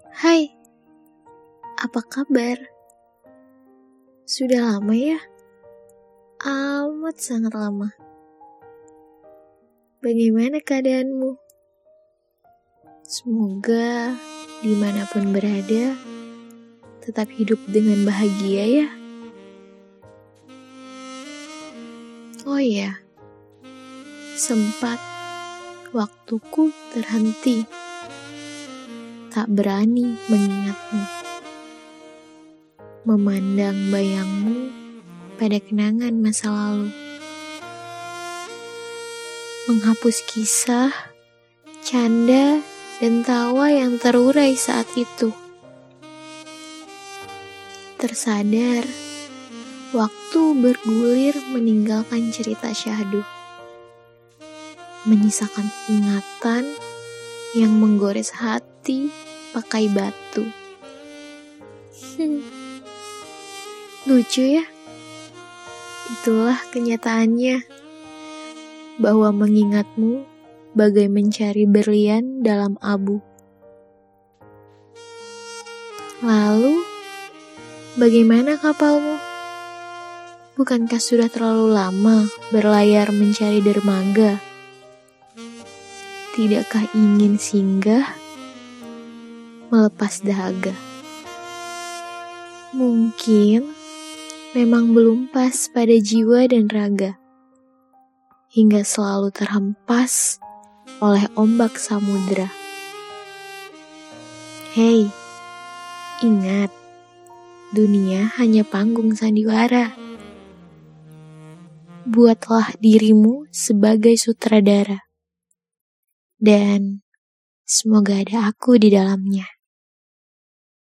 Hai, apa kabar? Sudah lama ya? Amat sangat lama. Bagaimana keadaanmu? Semoga di mana pun berada, tetap hidup dengan bahagia ya. Oh iya, sempat waktuku terhenti, tak berani mengingatmu, memandang bayangmu pada kenangan masa lalu, menghapus kisah, canda, dan tawa yang terurai saat itu. Tersadar Waktu bergulir meninggalkan cerita syahdu. Menyisakan ingatan yang menggores hati pakai batu. Lucu ya? Itulah kenyataannya. Bahwa mengingatmu bagai mencari berlian dalam abu. Lalu, bagaimana kapalmu? Bukankah sudah terlalu lama berlayar mencari dermaga? Tidakkah ingin singgah melepas dahaga? Mungkin memang belum pas pada jiwa dan raga, hingga selalu terhempas oleh ombak samudera. Hei, ingat, dunia hanya panggung sandiwara buatlah dirimu sebagai sutradara. Dan semoga ada aku di dalamnya.